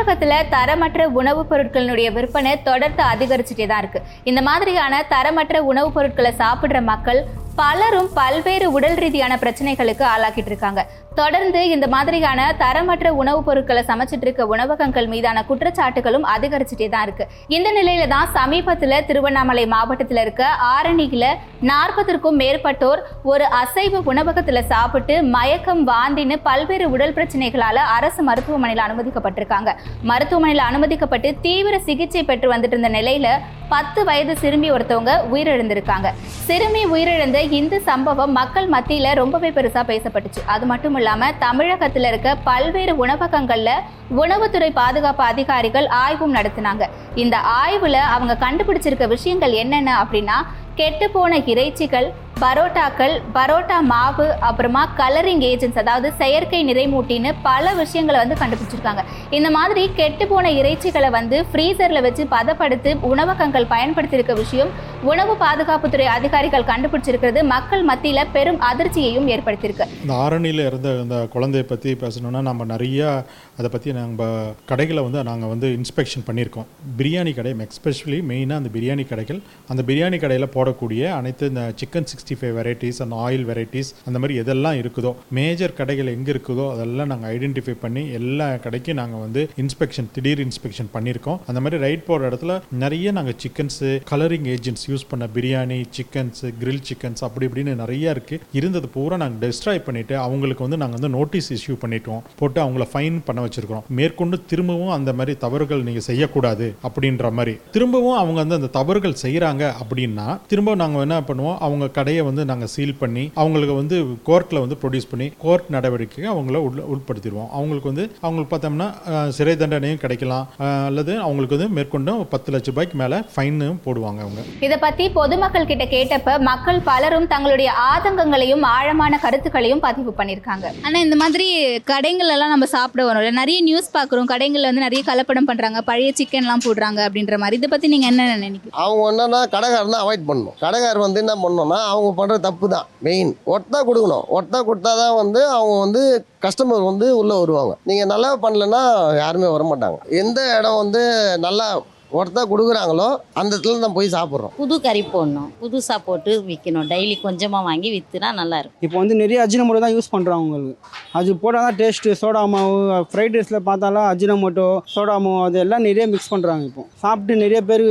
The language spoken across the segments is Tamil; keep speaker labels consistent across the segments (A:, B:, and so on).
A: தமிழகத்துல தரமற்ற உணவுப் பொருட்களினுடைய விற்பனை தொடர்ந்து அதிகரிச்சுட்டே தான் இருக்கு. இந்த மாதிரியான தரமற்ற உணவுப் பொருட்களை சாப்பிடுற மக்கள் பலரும் பல்வேறு உடல் ரீதியான பிரச்சனைகளுக்கு ஆளாக்கிட்டு இருக்காங்க. தொடர்ந்து இந்த மாதிரியான தரமற்ற உணவுப் பொருட்களை சமைச்சிட்டு இருக்க உணவகங்கள் மீதான குற்றச்சாட்டுகளும் அதிகரிச்சுட்டே தான் இருக்கு. இந்த நிலையில தான் சமீபத்துல திருவண்ணாமலை மாவட்டத்தில் இருக்க ஆரணியில நாற்பதற்கும் மேற்பட்டோர் ஒரு அசைவ உணவகத்துல சாப்பிட்டு மயக்கம் வாந்தின்னு பல்வேறு உடல் பிரச்சனைகளால அரசு மருத்துவமனையில் அனுமதிக்கப்பட்டிருக்காங்க. மருத்துவமனையில் அனுமதிக்கப்பட்டு தீவிர சிகிச்சை பெற்று வந்துட்டு இருந்த நிலையில பத்து வயது சிறுமி ஒருத்தவங்க உயிரிழந்திருக்காங்க. சிறுமி உயிரிழந்த இந்த சம்பவம் மக்கள் மத்தியில ரொம்பவே பெருசா பேசப்பட்டுச்சு. அது மட்டும் இல்லாம தமிழகத்தில் இருக்க பல்வேறு உணவகங்களில் உணவுத்துறை பாதுகாப்பு அதிகாரிகள் ஆய்வும் நடத்தினாங்க. இந்த ஆய்வுல அவங்க கண்டுபிடிச்சிருக்க விஷயங்கள் என்னென்ன அப்படின்னா கெட்டுப்போன இறைச்சிகள் பரோட்டாக்கள் பரோட்டா மாவு அப்புறமா கலரிங் ஏஜென்ட்ஸ் அதாவது செயற்கை நிறைமூட்டின்னு பல விஷயங்களை வந்து கண்டுபிடிச்சிருக்காங்க. இந்த மாதிரி கெட்டுப்போன இறைச்சிகளை வந்து ஃப்ரீசரில் வச்சு பதப்படுத்தி உணவகங்கள் பயன்படுத்தியிருக்க விஷயம் உணவு பாதுகாப்புத்துறை அதிகாரிகள் கண்டுபிடிச்சிருக்கிறது மக்கள் மத்தியில் பெரும் அதிர்ச்சியையும் ஏற்படுத்தியிருக்கு.
B: இந்த ஆரணியில் இருந்த இந்த குழந்தைய பற்றி பேசணுன்னா நம்ம நிறையா அதை பற்றி நம்ம கடைகளை வந்து நாங்கள் வந்து இன்ஸ்பெக்ஷன் பண்ணியிருக்கோம். பிரியாணி கடை எக்ஸ்பெஷலி மெயினாக அந்த பிரியாணி கடைகள். அந்த பிரியாணி கடையில் போடக்கூடிய அனைத்து இந்த சிக்கன் சிக்ஸ்டி ஃபைவ் வெரைட்டிஸ் அந்த ஆயில் வெரைட்டிஸ் அந்த மாதிரி எதெல்லாம் இருக்குதோ மேஜர் கடைகள் எங்கே இருக்குதோ அதெல்லாம் நாங்கள் ஐடென்டிஃபை பண்ணி எல்லா கடைக்கும் நாங்கள் வந்து இன்ஸ்பெக்ஷன் திடீர் இன்ஸ்பெக்ஷன் பண்ணியிருக்கோம். அந்த மாதிரி ரைட் போகிற இடத்துல நிறைய நாங்கள் சிக்கன்ஸு கலரிங் ஏஜென்ட்ஸ் யூஸ் பண்ண பிரியாணி சிக்கன்ஸு கிரில் சிக்கன்ஸ் அப்படி இப்படின்னு நிறைய இருக்குது இருந்தது பூரா நாங்கள் டெஸ்ட்ராய் பண்ணிவிட்டு அவங்களுக்கு வந்து நாங்கள் வந்து நோட்டீஸ் இஷ்யூ பண்ணிட்டோம். போட்டு அவங்கள ஃபைன் பண்ண வச்சுருக்கோம் மேற்கொண்டு திரும்பவும் அந்த மாதிரி தவறுகள் நீங்கள் செய்யக்கூடாது அப்படின்ற மாதிரி. திரும்பவும் அவங்க வந்து அந்த தவறுகள் செய்கிறாங்க அப்படின்னா திரும்ப நாங்கள் என்ன பண்ணுவோம்? அவங்க கடை கடையை வந்து நாங்கள் சீல் பண்ணி அவங்களுக்கு வந்து கோர்ட்டில் வந்து ப்ரொடியூஸ் பண்ணி கோர்ட் நடவடிக்கைக்கு அவங்கள உள் உட்படுத்திடுவோம் அவங்களுக்கு வந்து அவங்களுக்கு பார்த்தோம்னா சிறை தண்டனையும் கிடைக்கலாம். அல்லது அவங்களுக்கு வந்து மேற்கொண்டும் பத்து லட்ச ரூபாய்க்கு மேலே ஃபைனும் போடுவாங்க அவங்க.
A: இதை பத்தி பொதுமக்கள் கிட்ட கேட்டப்ப மக்கள் பலரும் தங்களுடைய ஆதங்கங்களையும் ஆழமான கருத்துக்களையும் பதிவு பண்ணியிருக்காங்க.
C: ஆனா இந்த மாதிரி கடைகள் எல்லாம் நம்ம சாப்பிட வரோம்ல. நிறைய நியூஸ் பார்க்குறோம். கடைகள்ல வந்து நிறைய கலப்படம் பண்றாங்க. பழைய சிக்கன்லாம் போடுறாங்க அப்படின்ற மாதிரி. இதை பத்தி நீங்க என்ன நினைக்கிறீங்க?
D: அவங்க என்னன்னா கடைக்காரனை அவாய்ட் பண்ணணும். கடைக்காரர் வந்து என்ன பண்ணணும்னா அவங்க பண்ணுற தப்பு தான் மெயின் ஒட்டா கொடுக்கணும். ஒட்டா கொடுத்தா தான் வந்து அவங்க வந்து கஸ்டமர் வந்து உள்ளே வருவாங்க. நீங்கள் நல்லா பண்ணலன்னா யாருமே வர மாட்டாங்க எந்த இடம் வந்து நல்லா ஒருத்தா கொடுக்குறாங்களோ அந்த இடத்துல தான் போய் சாப்பிட்றோம்.
E: புது கறி போடணும். புதுசாக போட்டு விற்கணும் டெய்லி கொஞ்சமாக வாங்கி விற்றுனா நல்லா இருக்கும்.
F: இப்போ வந்து நிறைய அஜினமோட்டோ தான் யூஸ் பண்ணுறாங்க உங்களுக்கு. அது போட்டால் தான் டேஸ்ட்டு சோடா மாவு ஃப்ரைட் ரைஸில் பார்த்தாலும் அஜினமோட்டோ சோடா மாவு அது எல்லாம் நிறைய மிக்ஸ் பண்ணுறாங்க இப்போ. சாப்பிட்டு நிறைய பேர்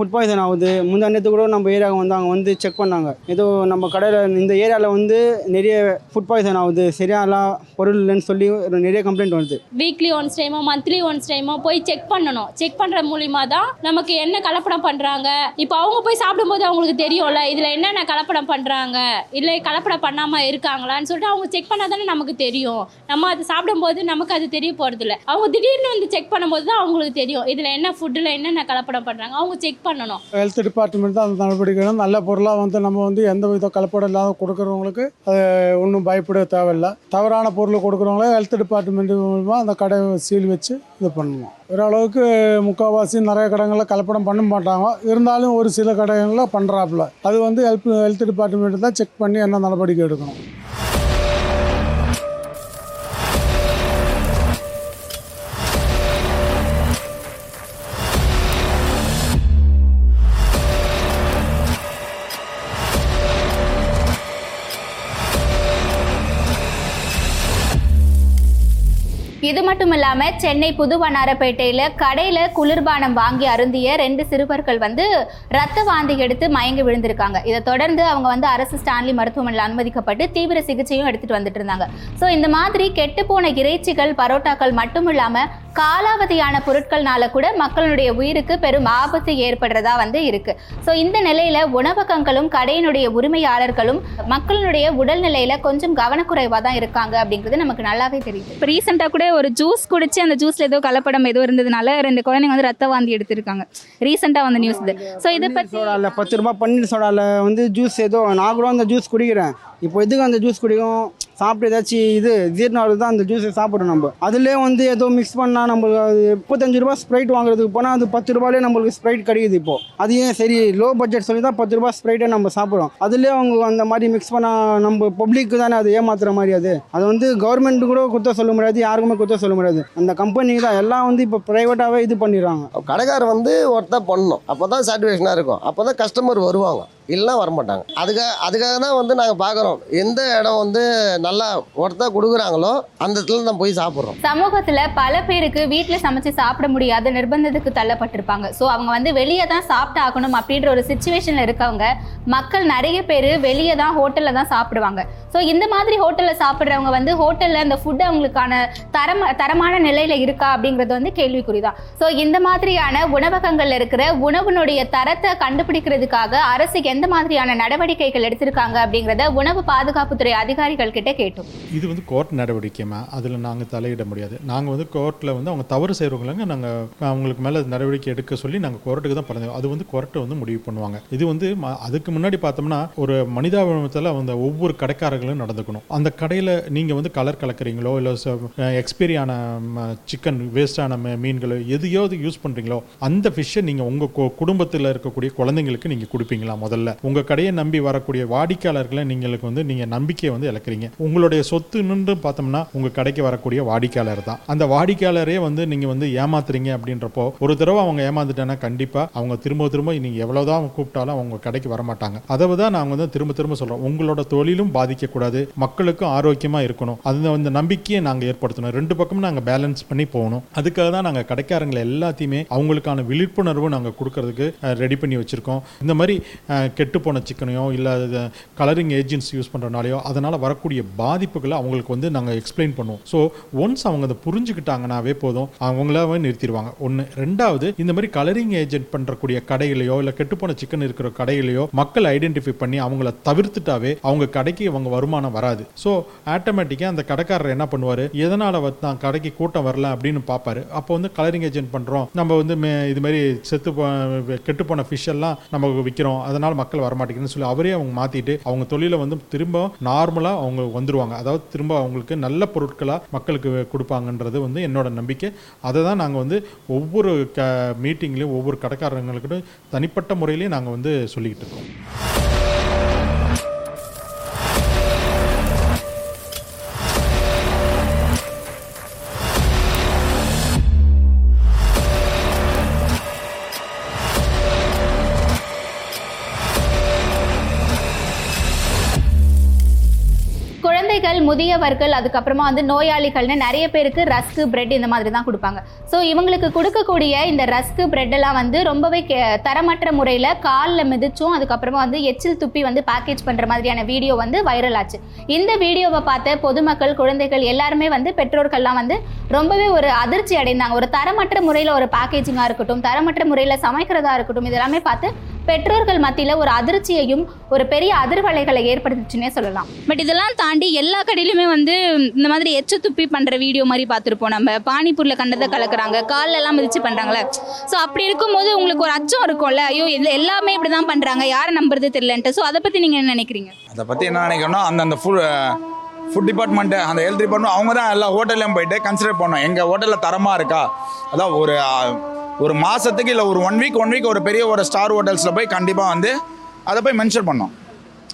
F: ஃபுட் பாய்சன் ஆகுது. முந்தா கூட நம்ம ஏரியாவுக்கு வந்து அவங்க வந்து செக் பண்ணாங்க. ஏதோ நம்ம கடையில் இந்த ஏரியாவில் வந்து நிறைய ஃபுட் பாய்சன் ஆகுது. சரியாலாம் பொருள் இல்லைன்னு சொல்லி ஒரு நிறைய கம்ப்ளைண்ட் வருது.
G: வீக்லி ஒன்ஸ் டைமோ மந்த்லி ஒன்ஸ் டைமோ போய் செக் பண்ணணும். செக் பண்ணுற மூலிமா தான் நமக்கு என்ன கலப்படம் பண்ணுறாங்க இப்போ அவங்க போய் சாப்பிடும்போது அவங்களுக்கு தெரியும்ல இதில் என்னென்ன கலப்படம் பண்ணுறாங்க இல்லை கலப்படம் பண்ணாமல் இருக்காங்களான்னு சொல்லிட்டு அவங்க செக் பண்ணால் தானே நமக்கு தெரியும். நம்ம அதை சாப்பிடும்போது நமக்கு அது தெரிய போகிறதில்ல அவங்க திடீர்னு வந்து செக் பண்ணும்போது தான் அவங்களுக்கு தெரியும். இதில் என்ன ஃபுட்டில் என்னென்ன கலப்படம் பண்ணுறாங்க அவங்க செக் பண்ணணும்.
H: ஹெல்த் டிபார்ட்மெண்ட் தான் அந்த நடவடிக்கை நல்ல பொருளாக வந்து நம்ம வந்து எந்த வித கலப்படம் இல்லாத கொடுக்குறவங்களுக்கு அது ஒன்றும் பயப்பட தேவையில்லை. தவறான பொருள் கொடுக்குறவங்கள ஹெல்த் டிபார்ட்மெண்ட் மூலமாக அந்த கடை சீல் வச்சு இது பண்ணணும் ஓரளவுக்கு முக்கால்வாசி நிறைய கடைகளில் கலப்படம் பண்ண மாட்டாங்க. இருந்தாலும் ஒரு சில கடைகளில் பண்ணுறாப்புல அது வந்து ஹெல்ப் ஹெல்த் டிபார்ட்மெண்ட் தான் செக் பண்ணி என்ன நடவடிக்கை எடுக்கணும்.
A: இது மட்டும் இல்லாம சென்னை புதுவண்ணாரப்பேட்டையில கடையில குளிர்பானம் வாங்கி அருந்திய ரெண்டு சிறுவர்கள் வந்து ரத்த வாந்தி எடுத்து மயங்கி விழுந்திருக்காங்க. இதை தொடர்ந்து அவங்க வந்து அரசு ஸ்டான்லி மருத்துவமனையில் அனுமதிக்கப்பட்டு தீவிர சிகிச்சையும் எடுத்துட்டு வந்துட்டு இருந்தாங்க. ஸோ இந்த மாதிரி கெட்டுப்போன இறைச்சிகள் பரோட்டாக்கள் மட்டும் இல்லாம காலாவதியான பொருட்கள்னால கூட மக்களுடைய உயிருக்கு பெரும் ஆபத்து ஏற்படுறதா வந்து இருக்கு. ஸோ இந்த நிலையில உணவகங்களும் கடையினுடைய உரிமையாளர்களும் மக்களுடைய உடல்நிலையில கொஞ்சம் கவனக்குறைவா தான் இருக்காங்க அப்படிங்கிறது நமக்கு நல்லாவே தெரியுது.
C: இப்போ ரீசெண்டாக கூட ஒரு ஜூஸ் குடிச்சு அந்த ஜூஸ்ல ஏதோ கலப்படம் ஏதோ இருந்ததுனால ரெண்டு குழந்தைங்க வந்து ரத்த வாந்தி எடுத்திருக்காங்க. ரீசெண்டாக வந்த நியூஸ் இது. ஸோ இதை பற்றி
F: சோடாவில் பத்து ரூபாய் பன்னீர் சோடாவில் வந்து ஜூஸ் ஏதோ நான் கூட அந்த ஜூஸ் குடிக்கிறேன். இப்போ எதுக்கு அந்த ஜூஸ் குடிக்கும்? சாப்பிட்டு ஏதாச்சும் இது ஜீரணம் தான் அந்த ஜூஸை சாப்பிட்றோம் நம்ம. அதுலேயே வந்து ஏதோ மிக்ஸ் பண்ணால் நம்மளுக்கு அது முப்பத்தஞ்சு ரூபா ஸ்ப்ரைட் வாங்குறதுக்கு போனால் அது பத்து ரூபாயிலே நம்மளுக்கு ஸ்ப்ரைட் கிடைக்குது இப்போ. அது ஏன் சரி லோ பட்ஜெட் சொல்லி தான் பத்து ரூபா ஸ்ப்ரைட்டே நம்ம சாப்பிட்றோம். அதுலேயே அவங்க அந்த மாதிரி மிக்ஸ் பண்ணால் நம்ம பப்ளிக்கு தானே அது ஏமாத்துற மாதிரி அது. அது வந்து கவர்மெண்ட் கூட குத்த சொல்ல முடியாது யாருக்குமே குத்த சொல்ல முடியாது. அந்த கம்பெனி தான் எல்லாம் வந்து இப்போ ப்ரைவேட்டாகவே இது பண்ணிடுறாங்க.
D: கடைக்காரர் வந்து ஒருத்தர் பண்ணணும். அப்போ தான் சாட்டிஸ்ஃபேக்ஷனாக இருக்கும். அப்போ தான் கஸ்டமர் வருவாங்க. இல்லைனா வரமாட்டாங்க. அதுக்காக அதுக்காக தான் வந்து நாங்கள் பார்க்குறோம் எந்த இடம் வந்து நல்லா ஒருத்தர் கொடுக்குறாங்களோ அந்த இடத்துல தான் போய் சாப்பிட்றோம்.
A: சமூகத்தில் பல பேருக்கு வீட்டில் சமைச்சு சாப்பிட முடியாத நிர்பந்தத்துக்கு தள்ளப்பட்டிருப்பாங்க. ஸோ அவங்க வந்து வெளியே தான் சாப்பிட்டு ஆகணும் அப்படின்ற ஒரு சுச்சுவேஷனில் இருக்கவங்க மக்கள் நிறைய பேர் வெளியே தான் ஹோட்டலில் தான் சாப்பிடுவாங்க. ஸோ இந்த மாதிரி ஹோட்டலில் சாப்பிட்றவங்க வந்து ஹோட்டலில் அந்த ஃபுட் அவங்களுக்கான தரம் தரமான நிலையில் இருக்கா அப்படிங்கிறது வந்து கேள்விக்குறிதான் ஸோ இந்த மாதிரியான உணவகங்களில் இருக்கிற உணவுனுடைய தரத்தை கண்டுபிடிக்கிறதுக்காக அரசு எந்த எந்த மாதிரியான நடவடிக்கைகள் எடுத்திருக்காங்க அப்படிங்கிறத உணவு பாதுகாப்புத்துறை அதிகாரிகள் கிட்ட கேட்டோம்.
B: இது வந்து கோர்ட் நடவடிக்கைமா அதில் நாங்கள் தலையிட முடியாது. நாங்கள் வந்து கோர்ட்டில் வந்து அவங்க தவறு செய்கிறவங்களங்க நாங்கள் அவங்களுக்கு மேலே நடவடிக்கை எடுக்க சொல்லி நாங்கள் கோர்ட்டுக்கு தான் பறந்தோம் அது வந்து கோர்ட்டை வந்து முடிவு பண்ணுவாங்க. இது வந்து அதுக்கு முன்னாடி பார்த்தோம்னா ஒரு மனிதாபிமானத்தில் அந்த ஒவ்வொரு கடைக்காரர்களும் நடந்துக்கணும். அந்த கடையில் நீங்கள் வந்து கலர் கலக்குறீங்களோ இல்லை எக்ஸ்பைரி ஆன சிக்கன் வேஸ்டான மீன்களோ எதையாவது யூஸ் பண்ணுறீங்களோ அந்த ஃபிஷ்ஷை நீங்கள் உங்கள் குடும்பத்தில் இருக்கக்கூடிய குழந்தைங்களுக்கு நீங்கள் கொடுப்பீங்களா முதல்ல? உங்கள் கடையை நம்பி வரக்கூடிய வாடிக்கையாளர்களை நீங்களுக்கு வந்து நீங்கள் நம்பிக்கையை வந்து இழக்கிறீங்க. உங்களுடைய சொத்துன்னு பார்த்தோம்னா உங்கள் கடைக்கு வரக்கூடிய வாடிக்கையாளர் தான். அந்த வாடிக்கையாளரே வந்து நீங்கள் வந்து ஏமாத்துறீங்க அப்படின்றப்போ ஒரு தடவை அவங்க ஏமாந்துட்டேன்னா கண்டிப்பாக அவங்க திரும்ப திரும்ப நீங்கள் எவ்வளோதான் கூப்பிட்டாலும் அவங்க கடைக்கு வரமாட்டாங்க. அதை தான் நாங்கள் வந்து திரும்ப திரும்ப சொல்கிறோம் உங்களோட தொழிலும் பாதிக்கக்கூடாது. மக்களுக்கும் ஆரோக்கியமாக இருக்கணும். அந்த அந்த நம்பிக்கையை நாங்கள் ஏற்படுத்தணும். ரெண்டு பக்கமும் நாங்கள் பேலன்ஸ் பண்ணி போகணும். அதுக்காக தான் நாங்கள் கடைக்காரங்களை எல்லாத்தையுமே அவங்களுக்கான விழிப்புணர்வு நாங்கள் கொடுக்கறதுக்கு ரெடி பண்ணி வச்சுருக்கோம். இந்த மாதிரி கெட்டு போன சிக்கனையோ இல்லை கலரிங் ஏஜென்ட்ஸ் யூஸ் பண்ணுறனாலையோ அதனால் வரக்கூடிய பாதிப்புகளை அவங்களுக்கு வந்து நாங்கள் எக்ஸ்பிளைன் பண்ணுவோம். ஸோ ஒன்ஸ் அவங்க அதை புரிஞ்சுக்கிட்டாங்கனாவே போதும். அவங்களாவே நிறுத்திடுவாங்க. ஒன்று ரெண்டாவது இந்த மாதிரி கலரிங் ஏஜென்ட் பண்ணுறக்கூடிய கடைகளையோ இல்லை கெட்டுப்போன சிக்கன் இருக்கிற கடைகளையோ மக்கள் ஐடென்டிஃபை பண்ணி அவங்கள தவிர்த்துட்டாவே அவங்க கடைக்கு அவங்க வருமானம் வராது. ஸோ ஆட்டோமேட்டிக்காக அந்த கடைக்காரர் என்ன பண்ணுவார்? எதனால் தான் கடைக்கு கூட்டம் வரல அப்படின்னு பார்ப்பாரு அப்போ வந்து கலரிங் ஏஜென்ட் பண்ணுறோம் நம்ம வந்து மே- இது மாதிரி செத்து கெட்டுப்போன போன ஃபிஷ் எல்லாம் நம்ம விற்கிறோம் அதனால் மக்கள் வரமாட்டேங்குதுன்னு சொல்லி அவரே அவங்க மாற்றிட்டு அவங்க தொழிலை வந்து திரும்ப நார்மலாக அவங்க வந்துருவாங்க. அதாவது திரும்ப அவங்களுக்கு நல்ல பொருட்களாக மக்களுக்கு கொடுப்பாங்கன்றது வந்து என்னோட நம்பிக்கை. அதை தான் நாங்கள் வந்து ஒவ்வொரு க மீட்டிங்லேயும் ஒவ்வொரு கடைக்காரங்களுக்கும் தனிப்பட்ட முறையிலையும் நாங்கள் வந்து சொல்லிக்கிட்டு இருக்கோம்.
A: குழந்தைகள் முதியவர்கள் அதுக்கப்புறமா வந்து நோயாளிகள்னு நிறைய பேருக்கு ரஸ்க்கு பிரெட் இந்த மாதிரி தான் கொடுப்பாங்க. ஸோ இவங்களுக்கு கொடுக்கக்கூடிய இந்த ரஸ்க்கு பிரெட் எல்லாம் வந்து ரொம்பவே தரமற்ற முறையில் காலில் மிதிச்சும் அதுக்கப்புறமா வந்து எச்சில் துப்பி வந்து பேக்கேஜ் பண்ணுற மாதிரியான வீடியோ வந்து வைரல் ஆச்சு. இந்த வீடியோவை பார்த்த பொதுமக்கள் குழந்தைகள் எல்லாருமே வந்து பெற்றோர்கள்லாம் வந்து ரொம்பவே ஒரு அதிர்ச்சி அடைந்தாங்க. ஒரு தரமற்ற முறையில் ஒரு பேக்கேஜிங்காக இருக்கட்டும் தரமற்ற முறையில் சமைக்கிறதா இருக்கட்டும் இதெல்லாமே பார்த்து பெற்றோர்கள் மத்தியில் ஒரு அதிர்ச்சியையும் ஒரு பெரிய அதிர்வலைகளை ஏற்படுத்துச்சுன்னே சொல்லலாம்.
C: பட் இதெல்லாம் தாண்டி எல்லா கடையிலுமே வந்து இந்த மாதிரி எச்ச துப்பி பண்ணுற வீடியோ மாதிரி பார்த்துருப்போம் நம்ம. பானிபூரில் கண்டதை கலக்குறாங்க கால்ல எல்லாம் மிதிச்சு பண்ணுறாங்களே ஸோ அப்படி இருக்கும்போது உங்களுக்கு ஒரு அச்சம் இருக்கும்ல ஐயோ இது எல்லாமே இப்படி தான் பண்ணுறாங்க யாரை நம்புறது தெரியலன்ட்டு. ஸோ அதை பற்றி நீங்கள் என்ன நினைக்கிறீங்க?
I: அதை பற்றி என்ன நினைக்கிறோம்னா அந்தந்த ஃபுட் ஃபுட் டிபார்ட்மெண்ட்டு அந்த ஹெல்த் டிபார்ட்மெண்ட் அவங்க தான் எல்லா ஹோட்டல்லையும் போயிட்டு கன்சிடர் பண்ணோம் எங்கள் ஹோட்டலில் தரமாக இருக்கா? அதான் ஒரு ஒரு மாதத்துக்கு இல்லை ஒரு ஒன் வீக் ஒன் வீக் ஒரு பெரிய ஒரு ஸ்டார் ஹோட்டல்ஸில் போய் கண்டிப்பாக வந்து அதை போய் மென்ஷன் பண்ணோம்.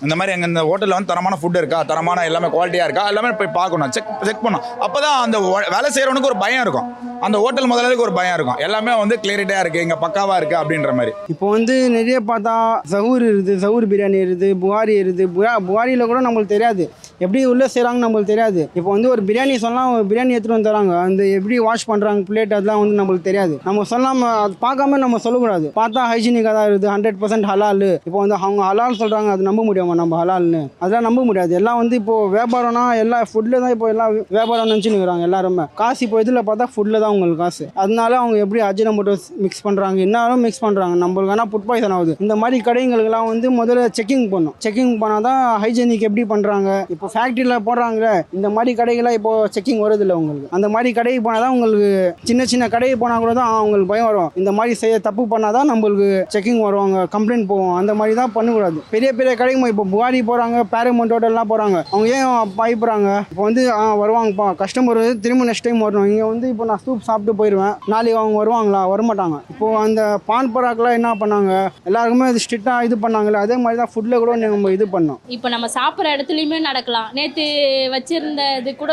I: இந்த மாதிரி எங்கள் இந்த ஹோட்டலில் வந்து தரமான ஃபுட் இருக்கா? தரமான எல்லாமே குவாலிட்டியாக இருக்கா? எல்லாமே போய் பார்க்கணும். செக் செக் பண்ணோம். அப்போ தான் அந்த வேலை செய்கிறவனுக்கு ஒரு பயம் இருக்கும். அந்த ஹோட்டல் முதலாளிக்கு ஒரு பயம் இருக்கும். எல்லாமே வந்து கிளியரிட்டியாக இருக்குது இங்கே பக்காவாக இருக்குது அப்படின்ற மாதிரி.
F: இப்போ வந்து நிறைய பார்த்தா சவுர் இருக்குது சவுர் பிரியாணி இருக்குது புகாரி இருக்குது. புகா புகாரியில் கூட நம்மளுக்கு தெரியாது. எப்படி உள்ளே செய்கிறாங்கன்னு நம்மளுக்கு தெரியாது. இப்போ வந்து ஒரு பிரியாணி சொல்லலாம் பிரியாணி எடுத்துகிட்டு வந்து தராங்க. அந்த எப்படி வாஷ் பண்ணுறாங்க பிளேட் அதெல்லாம் வந்து நம்மளுக்கு தெரியாது. நம்ம சொல்லாம அது பார்க்காம நம்ம சொல்லக்கூடாது. பார்த்தா ஹைஜீனிக்காக தான் இருக்குது ஹண்ட்ரட் பர்சன்ட் ஹலால் இப்போ வந்து அவங்க ஹலால் சொல்கிறாங்க அது நம்ப முடியாமல் நம்ம ஹலால்னு அதெல்லாம் நம்ப முடியாது. எல்லாம் வந்து இப்போ வியாபாரம்னா எல்லா ஃபுட்டில் தான் இப்போ எல்லாம் வியாபாரம் நினச்சின்னு இருக்கிறாங்க எல்லாருமே. காசு இப்போ இதில் பார்த்தா ஃபுட்டில் தான் உங்களுக்கு காசு. அதனால அவங்க எப்படி அஜினமோட்டோஸ் மிக்ஸ் பண்ணுறாங்க என்னாலும் மிக்ஸ் பண்ணுறாங்க. நம்மளுக்கு ஆனால் ஃபுட் பாய்சன் ஆகுது. இந்த மாதிரி கடைங்களுக்கெல்லாம் வந்து முதல்ல செக்கிங் பண்ணும் செக்கிங் பண்ணால் தான் ஹைஜீனிக் எப்படி பண்ணுறாங்க? இப்போ இப்போ ஃபேக்ட்ரியில் போடுறாங்க. இந்த மாதிரி கடைகளாக இப்போ செக்கிங் வருது இல்லை உங்களுக்கு? அந்த மாதிரி கடைக்கு போனால் தான் உங்களுக்கு சின்ன சின்ன கடைக்கு போனால் கூட தான் அவங்களுக்கு பயம் வரும். இந்த மாதிரி செய்ய தப்பு பண்ணால் தான் நம்மளுக்கு செக்கிங் வருவாங்க கம்ப்ளைண்ட் போவோம் அந்த மாதிரி தான் பண்ணக்கூடாது. பெரிய பெரிய கடைக்கு போய் இப்போ புகாரி போகிறாங்க பேரமௌண்ட் ஹோட்டல்லாம் போகிறாங்க அவங்க ஏன் பயப்படுறாங்க? இப்போ வந்து வருவாங்கப்பா. கஸ்டமர் திரும்ப நெக்ஸ்ட் டைம் வரணும். இங்கே வந்து இப்போ நான் சூப் சாப்பிட்டு போயிடுவேன் நாளைக்கு அவங்க வருவாங்களா? வரமாட்டாங்க. இப்போ அந்த பான் பராக்கெலாம் என்ன பண்ணாங்க? எல்லாருக்குமே அது ஸ்ட்ரிக்டாக இது பண்ணாங்களே அதே மாதிரி தான் ஃபுட்டில் கூட நம்ம இது பண்ணோம்.
G: இப்போ நம்ம சாப்பிட்ற இடத்துலையுமே நடக்கலாம். நேற்று வச்சிருந்த இது கூட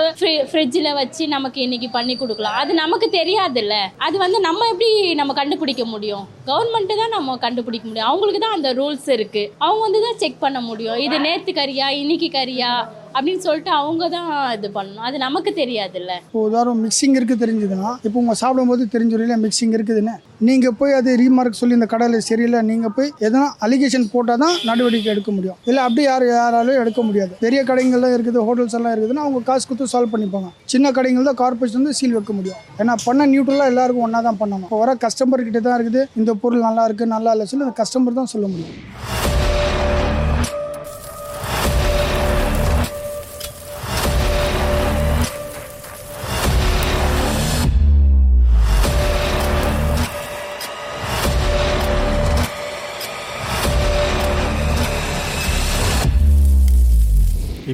G: ஃப்ரிட்ஜில் வச்சு நமக்கு இன்னைக்கு பண்ணி கொடுக்கலாம். அது நமக்கு தெரியாதுல்ல. அது வந்து நம்ம எப்படி நம்ம கண்டுபிடிக்க முடியும்? கவர்மெண்ட்டு தான் நம்ம கண்டுபிடிக்க முடியும். அவங்களுக்கு தான் அந்த ரூல்ஸ் இருக்குது அவங்க வந்து தான் செக் பண்ண முடியும். இது நேற்று கறியா இன்னைக்கு கறியா? அப்படின்னு சொல்லிட்டு அவங்க தான் இது பண்ணணும். அது நமக்கு தெரியாதுல்ல.
H: இப்போ உதாரணம் மிக்சிங் இருக்குது தெரிஞ்சதுன்னா இப்போ உங்கள் சாப்பிடும்போது தெரிஞ்சிடல மிக்சிங் இருக்குதுன்னு. நீங்கள் போய் அது ரீமார்க் சொல்லி இந்த கடையில் சரியில்லை நீங்கள் போய் எதனா அலிகேஷன் போட்டால் தான் நடவடிக்கை எடுக்க முடியும். இல்லை அப்படி யார் யாராலும் எடுக்க முடியாது. பெரிய கடைங்கள்லாம் இருக்குது ஹோட்டல்ஸ் எல்லாம் இருக்குதுன்னா அவங்க காசு கொடுத்து சால்வ் பண்ணிப்பாங்க. சின்ன கடைகள் தான் கார்பரேஷன் வந்து சீல் வைக்க முடியும். ஏன்னா பண்ண நியூட்ரலாக எல்லாருக்கும் ஒன்றா தான் பண்ணணும். இப்போ வர கஸ்டமர் கிட்ட தான் இருக்குது இந்த பொருள் நல்லா இருக்குது நல்லா இல்லை சொல்லி அந்த கஸ்டமர் தான் சொல்ல முடியும்.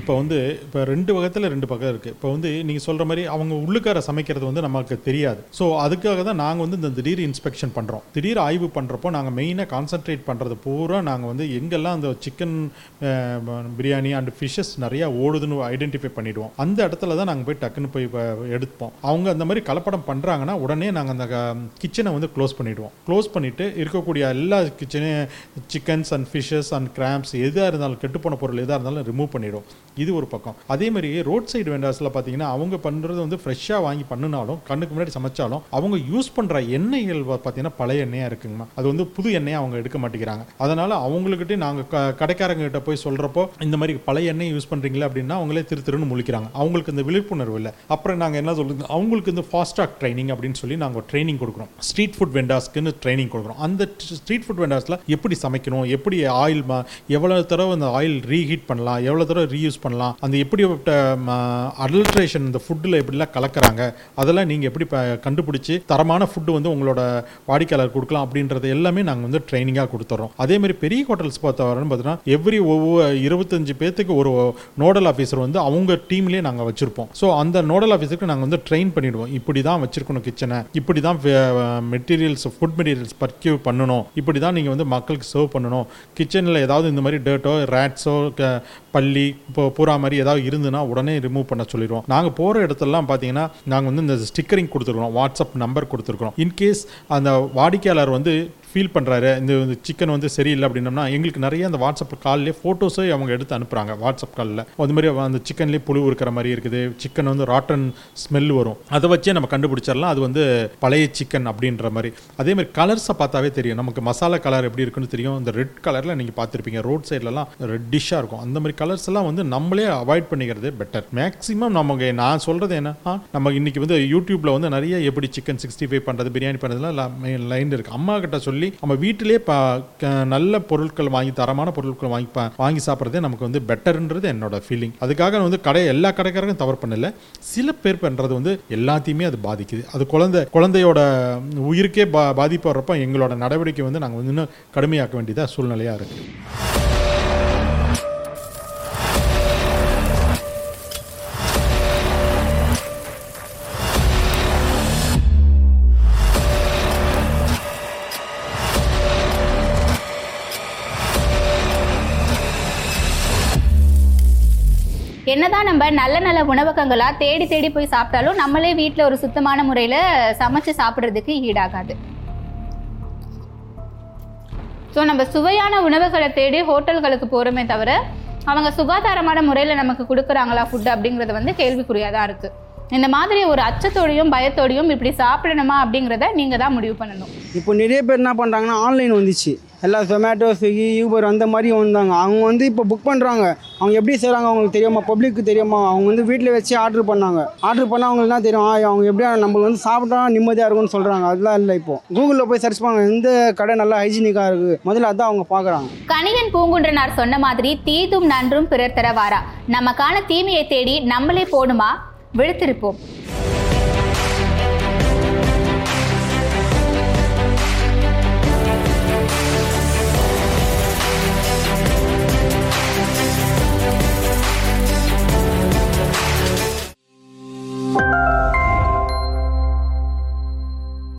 B: இப்போ வந்து இப்போ ரெண்டு வகத்தில் ரெண்டு பக்கம் இருக்குது இப்போ வந்து நீங்கள் சொல்கிற மாதிரி அவங்க உள்ளுக்கார சமைக்கிறது வந்து நமக்கு தெரியாது. ஸோ அதுக்காக தான் நாங்கள் வந்து இந்த திடீர் இன்ஸ்பெக்ஷன் பண்ணுறோம் திடீர் ஆய்வு பண்ணுறப்போ நாங்கள் மெயினாக கான்சென்ட்ரேட் பண்ணுறது பூரா நாங்கள் வந்து எங்கெல்லாம் அந்த சிக்கன் பிரியாணி அண்ட் ஃபிஷ்ஷஸ் நிறையா ஓடுதுன்னு ஐடென்டிஃபை பண்ணிவிடுவோம் அந்த இடத்துல தான் நாங்கள் போய் டக்குன்னு போய் எடுப்போம் அவங்க அந்த மாதிரி கலப்படம் பண்ணுறாங்கன்னா உடனே நாங்கள் அந்த கிச்சனை வந்து க்ளோஸ் பண்ணிவிடுவோம் க்ளோஸ் பண்ணிவிட்டு இருக்கக்கூடிய எல்லா கிச்சனையும் chickens and fishes and grams எதாக இருந்தாலும் கெட்டுப்போன பொருள் எதாக இருந்தாலும் ரிமூவ் பண்ணிவிடும் இது ஒரு பக்கம். அதே மாதிரி ரோட் சைடு வெண்டாஸில் பார்த்தீங்கன்னா அவங்க பண்ணுறது வந்து ஃப்ரெஷ்ஷாக வாங்கி பண்ணினாலும் கண்ணுக்கு முன்னாடி சமைச்சாலும் அவங்க யூஸ் பண்ணுற எண்ணெய்கள் பார்த்தீங்கன்னா பழைய எண்ணெயாக இருக்குங்கம்மா. அது வந்து புது எண்ணெயை அவங்க எடுக்க மாட்டேங்கிறாங்க. அதனால் அவங்கக்கிட்டே நாங்கள் க கடைக்காரங்க கிட்ட போய் சொல்கிறப்போ இந்த மாதிரி பழைய எண்ணெய் யூஸ் பண்ணுறீங்களா அப்படின்னா அவங்களே திரு திருன்னு முழிக்கிறாங்க. அவங்களுக்கு இந்த விழிப்புணர்வு இல்லை. அப்புறம் நாங்கள் என்ன சொல்றது? அவங்களுக்கு இந்த ட்ராக் ட்ரைனிங் அப்படின்னு சொல்லி நாங்கள் ட்ரைனிங் கொடுக்குறோம். ஸ்ட்ரீட் ஃபுட் வெண்டாஸ்க்குன்னு ட்ரைனிங் கொடுக்குறோம். அந்த ஸ்ட்ரீட் ஃபுட் வெண்டாஸில் எப்படி சமைக்கணும்? எப்படி ஆயில் எவ்வளோ தடவை அந்த ஆயில் ரீஹீட் பண்ணலாம்? எவ்வளோ தடவை ரீயூஸ் பண்ணலாம் பண்ணலாம். அந்த எப்படி அடல்ட்ரேஷன் இந்த ஃபுட்டில் எப்படிலாம் கலக்கிறாங்க அதெல்லாம் நீங்கள் எப்படி ப- கண்டுபிடிச்சி தரமான ஃபுட்டு வந்து உங்களோட வாடிக்கையாளர் கொடுக்கலாம் அப்படின்றது எல்லாமே நாங்கள் வந்து ட்ரைனிங்காக கொடுத்துறோம். அதே மாதிரி பெரிய ஹோட்டல்ஸ் பார்த்தவரன்னு பார்த்தீங்கன்னா எவ்ரி ஒவ்வொரு இருபத்தஞ்சு பேர்த்துக்கு ஒரு நோடல் ஆஃபீஸர் வந்து அவங்க டீம்லேயே நாங்கள் வச்சுருப்போம். ஸோ அந்த நோடல் ஆஃபீஸருக்கு நாங்கள் வந்து ட்ரெயின் பண்ணிடுவோம். இப்படி தான் வச்சுருக்கணும் கிச்சனை இப்படி தான் மெட்டீரியல்ஸ் ஃபுட் மெட்டீரியல்ஸ் பர்க்யூ பண்ணணும். இப்படி தான் நீங்கள் வந்து மக்களுக்கு சர்வ் பண்ணணும். கிச்சனில் ஏதாவது இந்த மாதிரி டேர்ட்டோ ரேட்ஸோ பள்ளி இப்போ பூரா மாதிரி ஏதாவது இருந்துன்னா உடனே ரிமூவ் பண்ண சொல்லிடுவோம். நாங்கள் போகிற இடத்துலலாம் பார்த்தீங்கன்னா நாங்கள் வந்து இந்த ஸ்டிக்கரிங் கொடுத்துருக்கோம். வாட்ஸ்அப் நம்பர் கொடுத்துருக்கோம். இன்கேஸ் அந்த வாடிக்கையாளர் வந்து ஃபீல் பண்ணுறாரு இந்த சிக்கன் வந்து சரியில்லை அப்படின்னம்னா எங்களுக்கு நிறைய அந்த வாட்ஸ்அப் கால்லேயே ஃபோட்டோஸே அவங்க எடுத்து அனுப்புகிறாங்க வாட்ஸ்அப் காலில் அது மாதிரி அந்த சிக்கன்லேயே புழு இருக்கிற மாதிரி இருக்குது. சிக்கன் வந்து ராட்டன் ஸ்மெல் வரும். அதை வச்சே நம்ம கண்டுபிடிச்சிடலாம். அது வந்து பழைய சிக்கன் அப்படின்ற மாதிரி. அதே மாதிரி கலர்ஸை பார்த்தாவே தெரியும். நமக்கு மசாலா கலர் எப்படி இருக்குன்னு தெரியும். இந்த ரெட் கலரில் நீங்கள் பார்த்துருப்பீங்க. ரோட் சைட்லலாம் ரெட்டிஷாக இருக்கும். அந்த மாதிரி கலர்ஸ் எல்லாம் வந்து நம்மளே அவாய்ட் பண்ணிக்கிறது பெட்டர் மேக்ஸிமம் நமக்கு நான் சொல்கிறது என்ன? நம்ம இன்னைக்கு வந்து யூடியூப்பில் வந்து நிறைய எப்படி சிக்கன் சிக்ஸ்டி ஃபைவ் பண்ணுறது பிரியாணி பண்ணுறதுலாம் லைன் இருக்குது அம்மா கிட்ட சொல்லி நம்ம வீட்டிலே க- நல்ல பொருட்கள் வாங்கி தரமான பொருட்கள் வாங்கி வாங்கி சாப்பிட்றதே நமக்கு வந்து பெட்டர்ன்றது என்னோட ஃபீலிங் அதுக்காக வந்து கடை எல்லா கடைக்காரரும் தவறு பண்ணல. சில பேர் பண்ணுறது வந்து எல்லாத்தையுமே அது பாதிக்குது. அது குழந்தை குழந்தையோட உயிருக்கே பா பாதிப்பு வர்றப்ப எங்களோட நடவடிக்கை வந்து நாங்கள் வந்து இன்னும் கடுமையாக்க வேண்டியதாக சூழ்நிலையாக இருக்குது
A: என்னதான் நம்ம நல்ல நல்ல உணவகங்களா தேடி தேடி போய் சாப்பிட்டாலும் நம்மளே வீட்டில் ஒரு சுத்தமான முறையில் சமைச்சு சாப்பிட்றதுக்கு ஈடாகாது. ஸோ நம்ம சுவையான உணவுகளை தேடி ஹோட்டல்களுக்கு போகிறோமே தவிர அவங்க சுகாதாரமான முறையில் நமக்கு கொடுக்குறாங்களா ஃபுட் அப்படிங்கிறது வந்து கேள்விக்குறியாக தான் இருக்குது இந்த மாதிரி ஒரு அச்சத்தோடையும் பயத்தோடையும் இப்படி சாப்பிடணுமா அப்படிங்கிறத நீங்கள் தான் முடிவு பண்ணணும்.
F: இப்போ நிறைய பேர் என்ன பண்ணுறாங்கன்னா ஆன்லைன் வந்துச்சு. எல்லாம் ஜொமேட்டோ ஸ்விக்கி யூபர் அந்த மாதிரி வந்தாங்க. அவங்க வந்து இப்போ புக் பண்ணுறாங்க அவங்க எப்படி செய்கிறாங்க அவங்களுக்கு தெரியுமா? பப்ளிக்கு தெரியுமா அவங்க வந்து வீட்டில் வச்சு ஆர்டர் பண்ணாங்க. ஆர்டர் பண்ணால் அவங்களுக்கு என்ன தெரியும்? ஆ, அவங்க எப்படியா நம்மளுக்கு வந்து சாப்பிட்டா நிம்மதியாக இருக்கும்னு சொல்கிறாங்க அதெல்லாம் இல்லை இப்போ. கூகுளில் போய் சர்ச் பண்ணுங்க. எந்த கடை நல்லா ஹைஜீனிக்காக இருக்குது முதல்ல அதான் அவங்க பார்க்குறாங்க.
A: கணியன் பூங்குன்றனார் சொன்ன மாதிரி தீதும் நன்றும் பிறர் தரவாரா நமக்கான தீமையை தேடி நம்மளே போடுமா? விழுத்திருப்போம்.